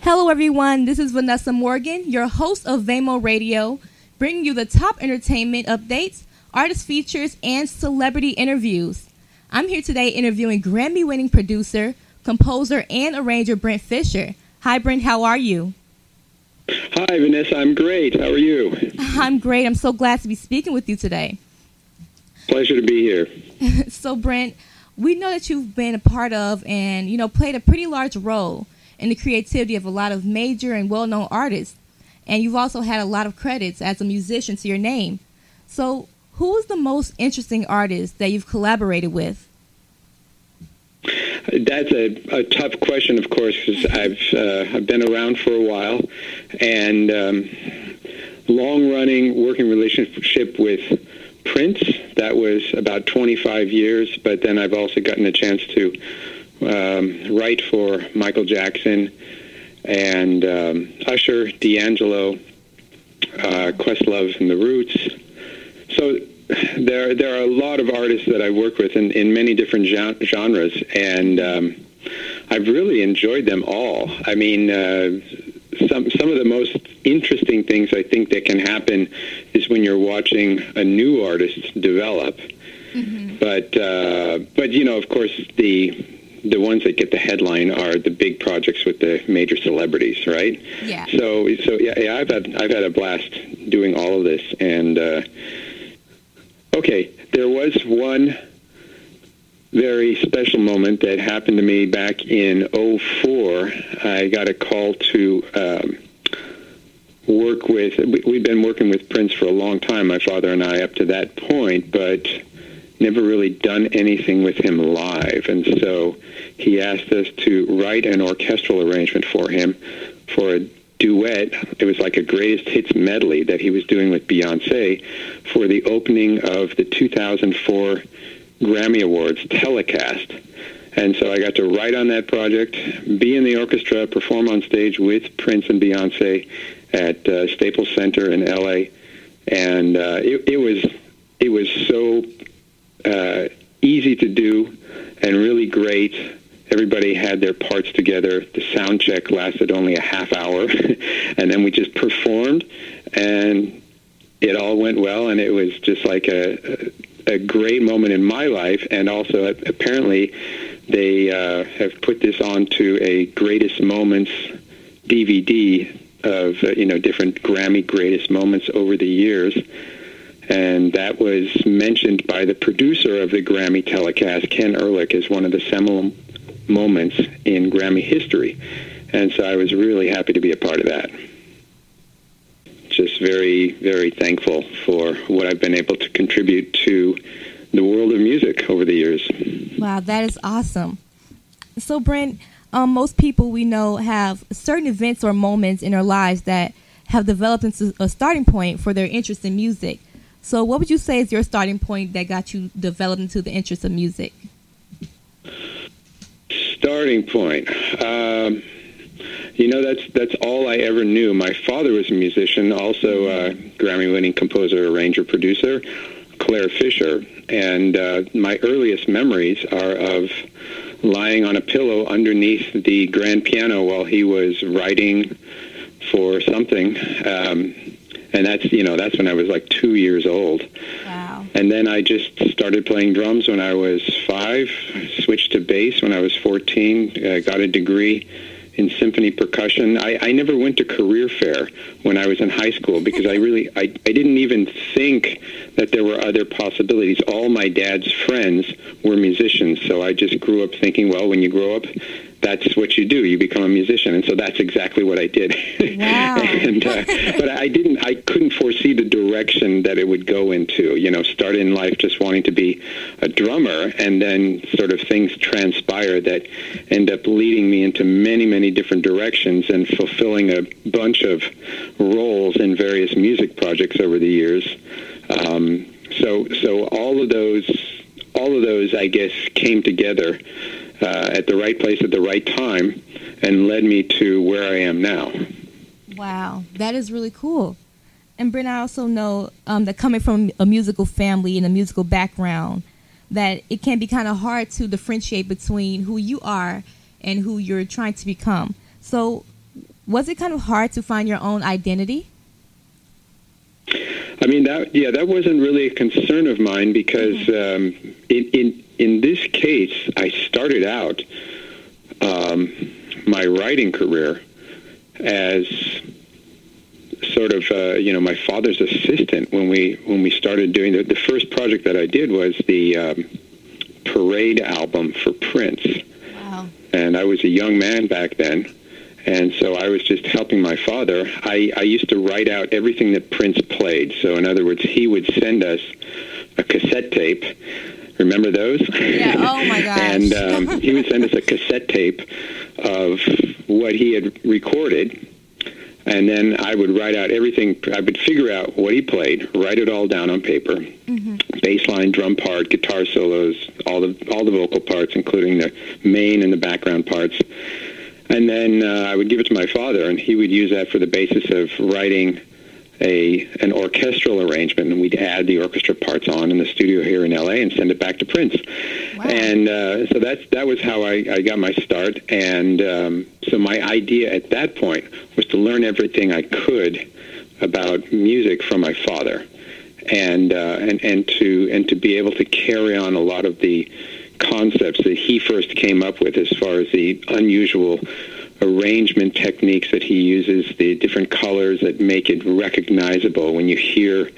Hello, everyone. This is Vanessa Morgan, your host of Vamo Radio, bringing you the top entertainment updates, artist features, and celebrity interviews. I'm here today interviewing Grammy winning producer, composer, and arranger Brent Fischer. Hi, Brent. How are you? Hi, Vanessa. I'm great. How are you? I'm great. I'm so glad to be speaking with you today. Pleasure to be here. so, Brent, we know that you've been a part of and, you know, played a pretty large role in the creativity of a lot of major and well known artists. And you've also had a lot of credits as a musician to your name. So, who is the most interesting artist that you've collaborated with? That's a, a tough question, of course, because I've uh, I've been around for a while, and um, long-running working relationship with Prince. That was about 25 years, but then I've also gotten a chance to um, write for Michael Jackson and um, Usher, D'Angelo, uh, Questlove, and The Roots. So there there are a lot of artists that I work with in, in many different genres, and um, I've really enjoyed them all. I mean, uh, some some of the most interesting things I think that can happen is when you're watching a new artist develop. Mm-hmm. But uh, but you know, of course, the the ones that get the headline are the big projects with the major celebrities, right? Yeah. So so yeah, yeah I've had I've had a blast doing all of this, and uh, okay, there was one very special moment that happened to me back in 04. I got a call to um, work with, we've been working with Prince for a long time, my father and I, up to that point, but never really done anything with him live. And so he asked us to write an orchestral arrangement for him for a duet. It was like a greatest hits medley that he was doing with Beyonce for the opening of the 2004 Grammy Awards telecast. And so I got to write on that project, be in the orchestra, perform on stage with Prince and Beyonce at uh, Staples Center in LA, and uh, it, it was it was so uh, easy to do and really great. Everybody had their parts together. The sound check lasted only a half hour, and then we just performed, and it all went well. And it was just like a, a great moment in my life, and also apparently they uh, have put this onto a greatest moments DVD of uh, you know different Grammy greatest moments over the years and that was mentioned by the producer of the Grammy telecast, Ken Ehrlich, as one of the seminal moments in Grammy history. And so I was really happy to be a part of that. Just very, very thankful for what I've been able to contribute to the world of music over the years. Wow, that is awesome. So, Brent, um, most people we know have certain events or moments in their lives that have developed into a starting point for their interest in music. So, what would you say is your starting point that got you developed into the interest of music? Starting point. Um, you know, that's that's all I ever knew. My father was a musician, also a Grammy-winning composer, arranger, producer, Clare Fischer, and uh, my earliest memories are of lying on a pillow underneath the grand piano while he was writing for something. Um, and that's you know that's when I was like two years old. Wow. And then I just started playing drums when I was five. Switched to bass when I was fourteen. Uh, got a degree in symphony percussion. I, I never went to career fair when I was in high school because I really I, I didn't even think that there were other possibilities. All my dad's friends were musicians, so I just grew up thinking, well, when you grow up, that's what you do. You become a musician, and so that's exactly what I did. Wow. and uh, but I didn't. I couldn't foresee the direction that it would go into. You know, start in life just wanting to be a drummer, and then sort of things transpire that end up leading me into many, many different directions and fulfilling a bunch of roles in various music projects over the years. Um, so, so all of those, all of those, I guess, came together uh, at the right place at the right time and led me to where I am now. Wow, that is really cool. And Brent, I also know um, that coming from a musical family and a musical background, that it can be kind of hard to differentiate between who you are and who you're trying to become. So, Was it kind of hard to find your own identity? I mean that yeah that wasn't really a concern of mine because mm-hmm. um, in in in this case I started out um, my writing career as sort of uh, you know my father's assistant when we when we started doing the, the first project that I did was the um, Parade album for Prince. Wow. And I was a young man back then. And so I was just helping my father. I, I used to write out everything that Prince played. So in other words, he would send us a cassette tape. Remember those? Yeah. Oh my gosh. and um, he would send us a cassette tape of what he had recorded and then I would write out everything. I would figure out what he played, write it all down on paper, mm-hmm. bass line, drum part, guitar solos, all the all the vocal parts, including the main and the background parts. And then uh, I would give it to my father, and he would use that for the basis of writing a an orchestral arrangement, and we'd add the orchestra parts on in the studio here in LA and send it back to Prince. Wow. And uh, so that's that was how I, I got my start. And um, so my idea at that point was to learn everything I could about music from my father, and uh, and and to and to be able to carry on a lot of the concepts that he first came up with as far as the unusual arrangement techniques that he uses, the different colors that make it recognizable. When you hear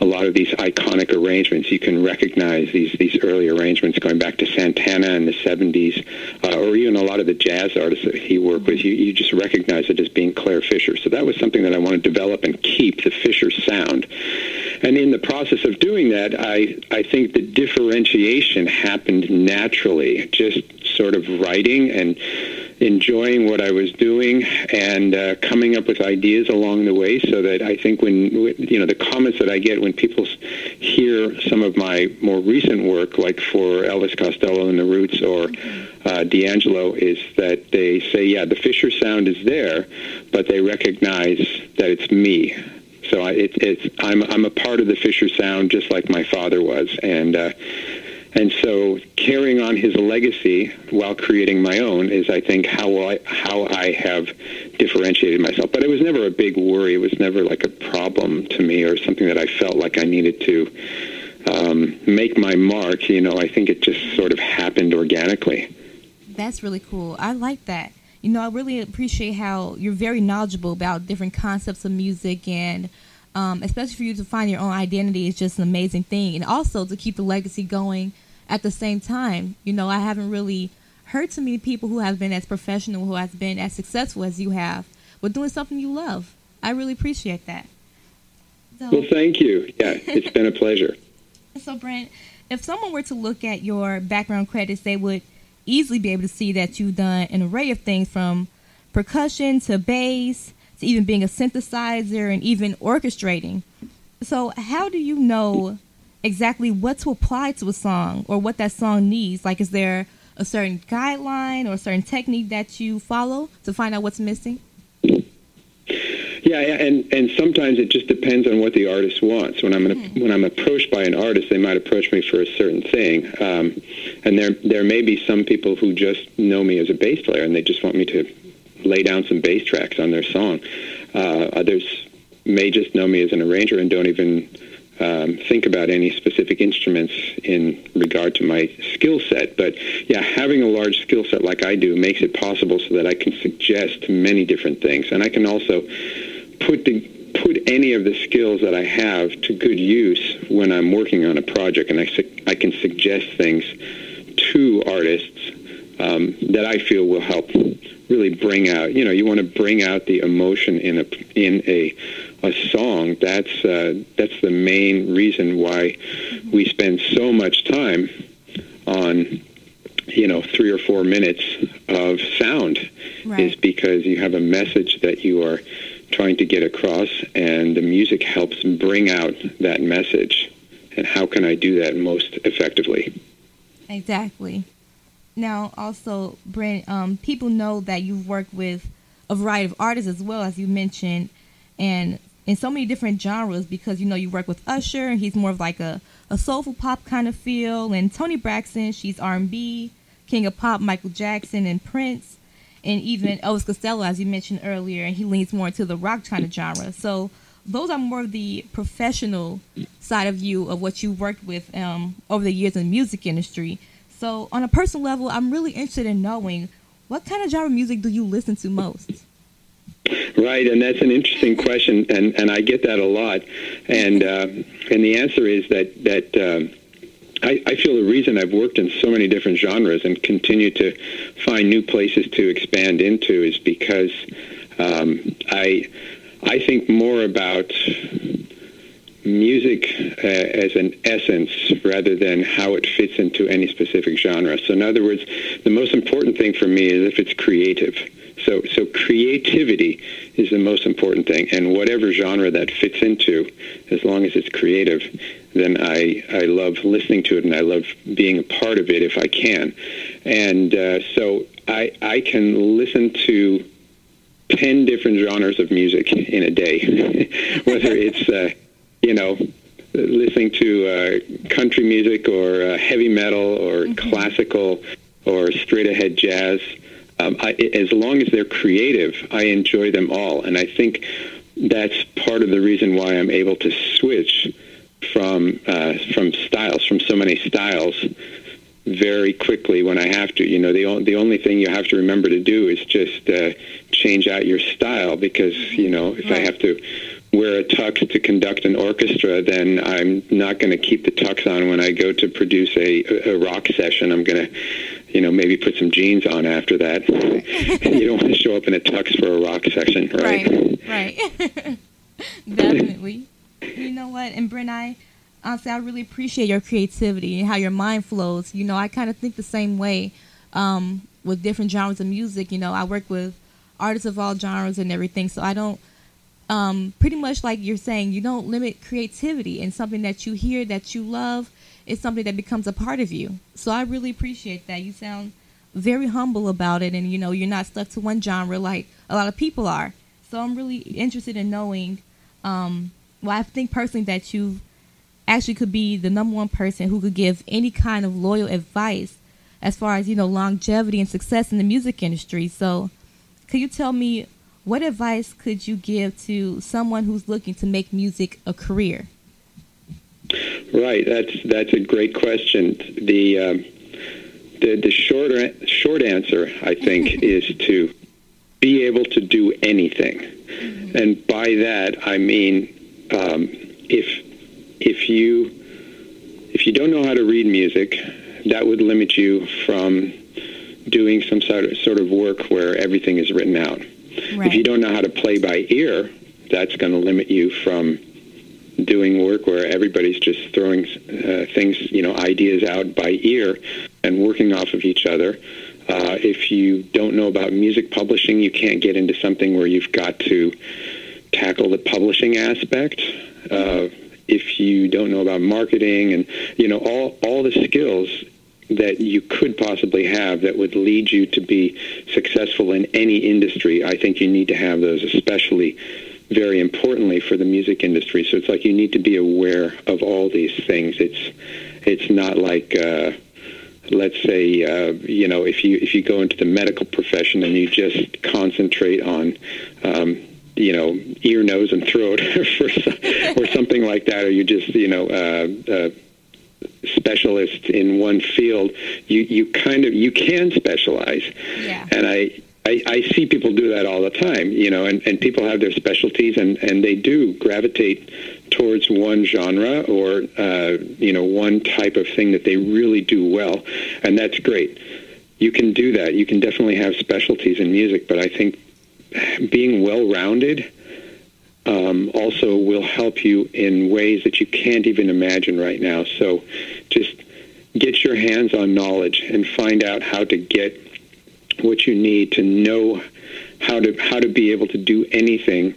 a lot of these iconic arrangements, you can recognize these these early arrangements going back to Santana in the 70s, uh, or even a lot of the jazz artists that he worked with. You, you just recognize it as being Clare Fischer. So that was something that I want to develop and keep the Fischer sound. And in the process of doing that, I, I think the differentiation happened naturally, just sort of writing and enjoying what I was doing and uh, coming up with ideas along the way so that I think when, you know, the comments that I get when people hear some of my more recent work, like for Elvis Costello and the Roots or uh, D'Angelo, is that they say, yeah, the Fischer sound is there, but they recognize that it's me. So I, it, it's I'm I'm a part of the Fischer sound just like my father was, and uh, and so carrying on his legacy while creating my own is, I think, how I, how I have differentiated myself. But it was never a big worry. It was never like a problem to me or something that I felt like I needed to um, make my mark. You know, I think it just sort of happened organically. That's really cool. I like that. You know, I really appreciate how you're very knowledgeable about different concepts of music and um, especially for you to find your own identity is just an amazing thing. And also to keep the legacy going at the same time, you know, I haven't really heard too many people who have been as professional, who have been as successful as you have, but doing something you love. I really appreciate that. So, well, thank you. Yeah, it's been a pleasure. So, Brent, if someone were to look at your background credits, they would easily be able to see that you've done an array of things from percussion to bass to even being a synthesizer and even orchestrating. So, how do you know exactly what to apply to a song or what that song needs? Like, is there a certain guideline or a certain technique that you follow to find out what's missing? Yeah, and and sometimes it just depends on what the artist wants. When I'm mm-hmm. when I'm approached by an artist, they might approach me for a certain thing, um, and there there may be some people who just know me as a bass player and they just want me to lay down some bass tracks on their song. Uh, others may just know me as an arranger and don't even um, think about any specific instruments in regard to my skill set. But yeah, having a large skill set like I do makes it possible so that I can suggest many different things, and I can also put the put any of the skills that I have to good use when I'm working on a project, and I su- I can suggest things to artists um, that I feel will help really bring out. You know, you want to bring out the emotion in a in a a song. That's uh, that's the main reason why we spend so much time on you know three or four minutes of sound right. is because you have a message that you are trying to get across and the music helps bring out that message and how can i do that most effectively exactly now, also, Brent, um, people know that you've worked with a variety of artists as well, as you mentioned, and in so many different genres because you know you work with Usher, and he's more of like a, a soulful pop kind of feel, and Toni Braxton, she's R&B, King of Pop, Michael Jackson, and Prince. and even Elvis Costello, as you mentioned earlier, and he leans more into the rock kind of genre. So those are more of the professional side of you of what you worked with um, over the years in the music industry. So on a personal level, I'm really interested in knowing what kind of genre music do you listen to most? Right, and that's an interesting question, and, and I get that a lot, and uh, and the answer is that that um, I, I feel the reason I've worked in so many different genres and continue to find new places to expand into is because um, I I think more about music uh, as an essence rather than how it fits into any specific genre. So in other words, the most important thing for me is if it's creative. So, so creativity is the most important thing, and whatever genre that fits into, as long as it's creative, then I I love listening to it and I love being a part of it if I can, and uh, so I I can listen to ten different genres of music in a day, whether it's uh, you know listening to uh, country music or uh, heavy metal or mm-hmm. classical or straight ahead jazz um, I, as long as they're creative, I enjoy them all, and I think that's part of the reason why I'm able to switch from uh, from styles, from so many styles, very quickly when I have to. You know, the o- the only thing you have to remember to do is just uh, change out your style because you know if I have to wear a tux to conduct an orchestra, then I'm not going to keep the tux on when I go to produce a, a rock session. I'm going to you know, maybe put some jeans on after that. you don't want to show up in a tux for a rock session, right? Right, right. Definitely. You know what? And Brent, I honestly, I really appreciate your creativity and how your mind flows. You know, I kind of think the same way um, with different genres of music. You know, I work with artists of all genres and everything, so I don't. Um, pretty much like you're saying, you don't limit creativity and something that you hear that you love is something that becomes a part of you. So I really appreciate that. You sound very humble about it, and you know you're not stuck to one genre like a lot of people are. So I'm really interested in knowing. Um, well, I think personally that you actually could be the number one person who could give any kind of loyal advice as far as you know longevity and success in the music industry. So, could you tell me what advice could you give to someone who's looking to make music a career? Right. That's that's a great question. The um, the the short short answer, I think, is to be able to do anything, mm-hmm. and by that I mean um, if if you if you don't know how to read music, that would limit you from doing some sort of, sort of work where everything is written out. Right. If you don't know how to play by ear, that's going to limit you from doing work where everybody's just throwing uh, things, you know, ideas out by ear and working off of each other. Uh, if you don't know about music publishing, you can't get into something where you've got to tackle the publishing aspect. Uh, if you don't know about marketing and you know all all the skills that you could possibly have that would lead you to be successful in any industry, I think you need to have those, especially very importantly for the music industry. So it's like you need to be aware of all these things. It's it's not like uh, let's say uh, you know if you if you go into the medical profession and you just concentrate on um, you know ear, nose, and throat for, or something like that, or you just you know. Uh, uh, specialist in one field you you kind of you can specialize yeah. and i I, I see people do that all the time, you know, and, and people have their specialties and, and they do gravitate towards one genre or, uh, you know, one type of thing that they really do well. And that's great. You can do that. You can definitely have specialties in music, but I think being well-rounded um, also will help you in ways that you can't even imagine right now. So just get your hands on knowledge and find out how to get what you need to know how to how to be able to do anything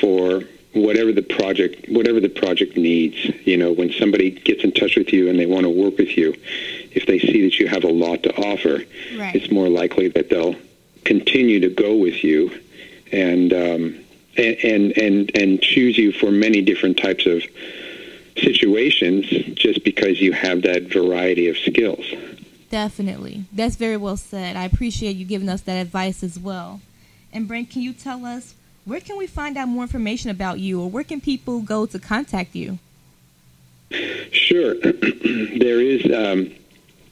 for whatever the project whatever the project needs you know when somebody gets in touch with you and they want to work with you if they see that you have a lot to offer right. it's more likely that they'll continue to go with you and um, and, and and and choose you for many different types of situations just because you have that variety of skills Definitely. That's very well said. I appreciate you giving us that advice as well. And Brent, can you tell us where can we find out more information about you or where can people go to contact you? Sure. there is, um,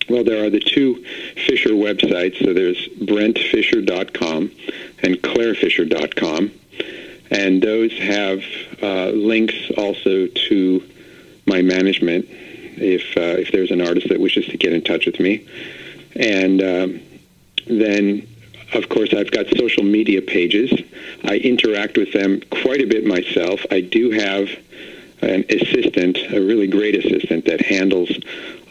well, there are the two Fischer websites. So there's brentfischer.com and clarefischer.com. And those have uh, links also to my management if, uh, if there's an artist that wishes to get in touch with me. And um, then of course, I've got social media pages. I interact with them quite a bit myself. I do have an assistant, a really great assistant that handles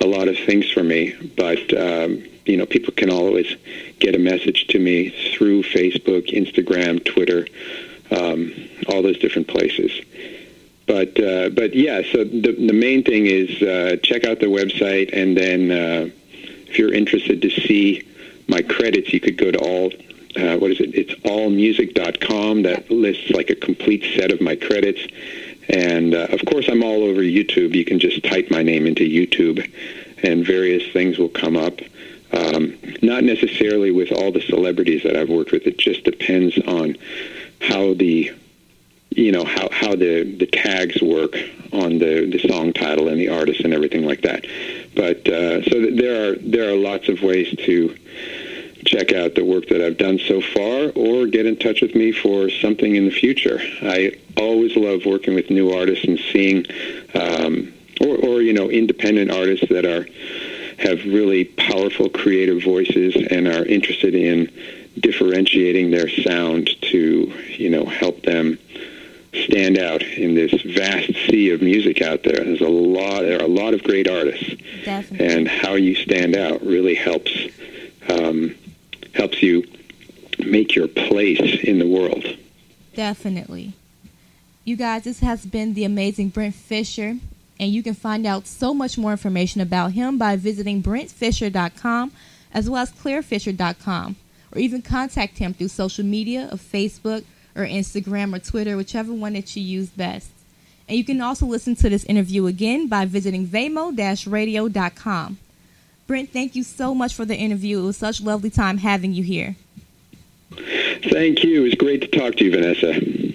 a lot of things for me. But um, you know, people can always get a message to me through Facebook, Instagram, Twitter, um, all those different places. But uh, but yeah, so the the main thing is uh, check out the website, and then uh, if you're interested to see my credits, you could go to all uh, what is it? It's allmusic.com that lists like a complete set of my credits. And uh, of course, I'm all over YouTube. You can just type my name into YouTube, and various things will come up. Um, not necessarily with all the celebrities that I've worked with. It just depends on how the you know how how the the tags work on the the song title and the artist and everything like that. But uh, so there are there are lots of ways to check out the work that I've done so far or get in touch with me for something in the future. I always love working with new artists and seeing, um, or, or, you know, independent artists that are have really powerful creative voices and are interested in differentiating their sound to, you know, help them stand out in this vast sea of music out there. There's a lot, there are a lot of great artists. Definitely. And how you stand out really helps um, helps you make your place in the world. Definitely. You guys, this has been the amazing Brent Fischer, and you can find out so much more information about him by visiting brentfischer.com as well as clarefischer.com, or even contact him through social media of Facebook or Instagram or Twitter, whichever one that you use best. And you can also listen to this interview again by visiting vamo-radio.com. Brent, thank you so much for the interview. It was such a lovely time having you here. Thank you. It was great to talk to you, Vanessa.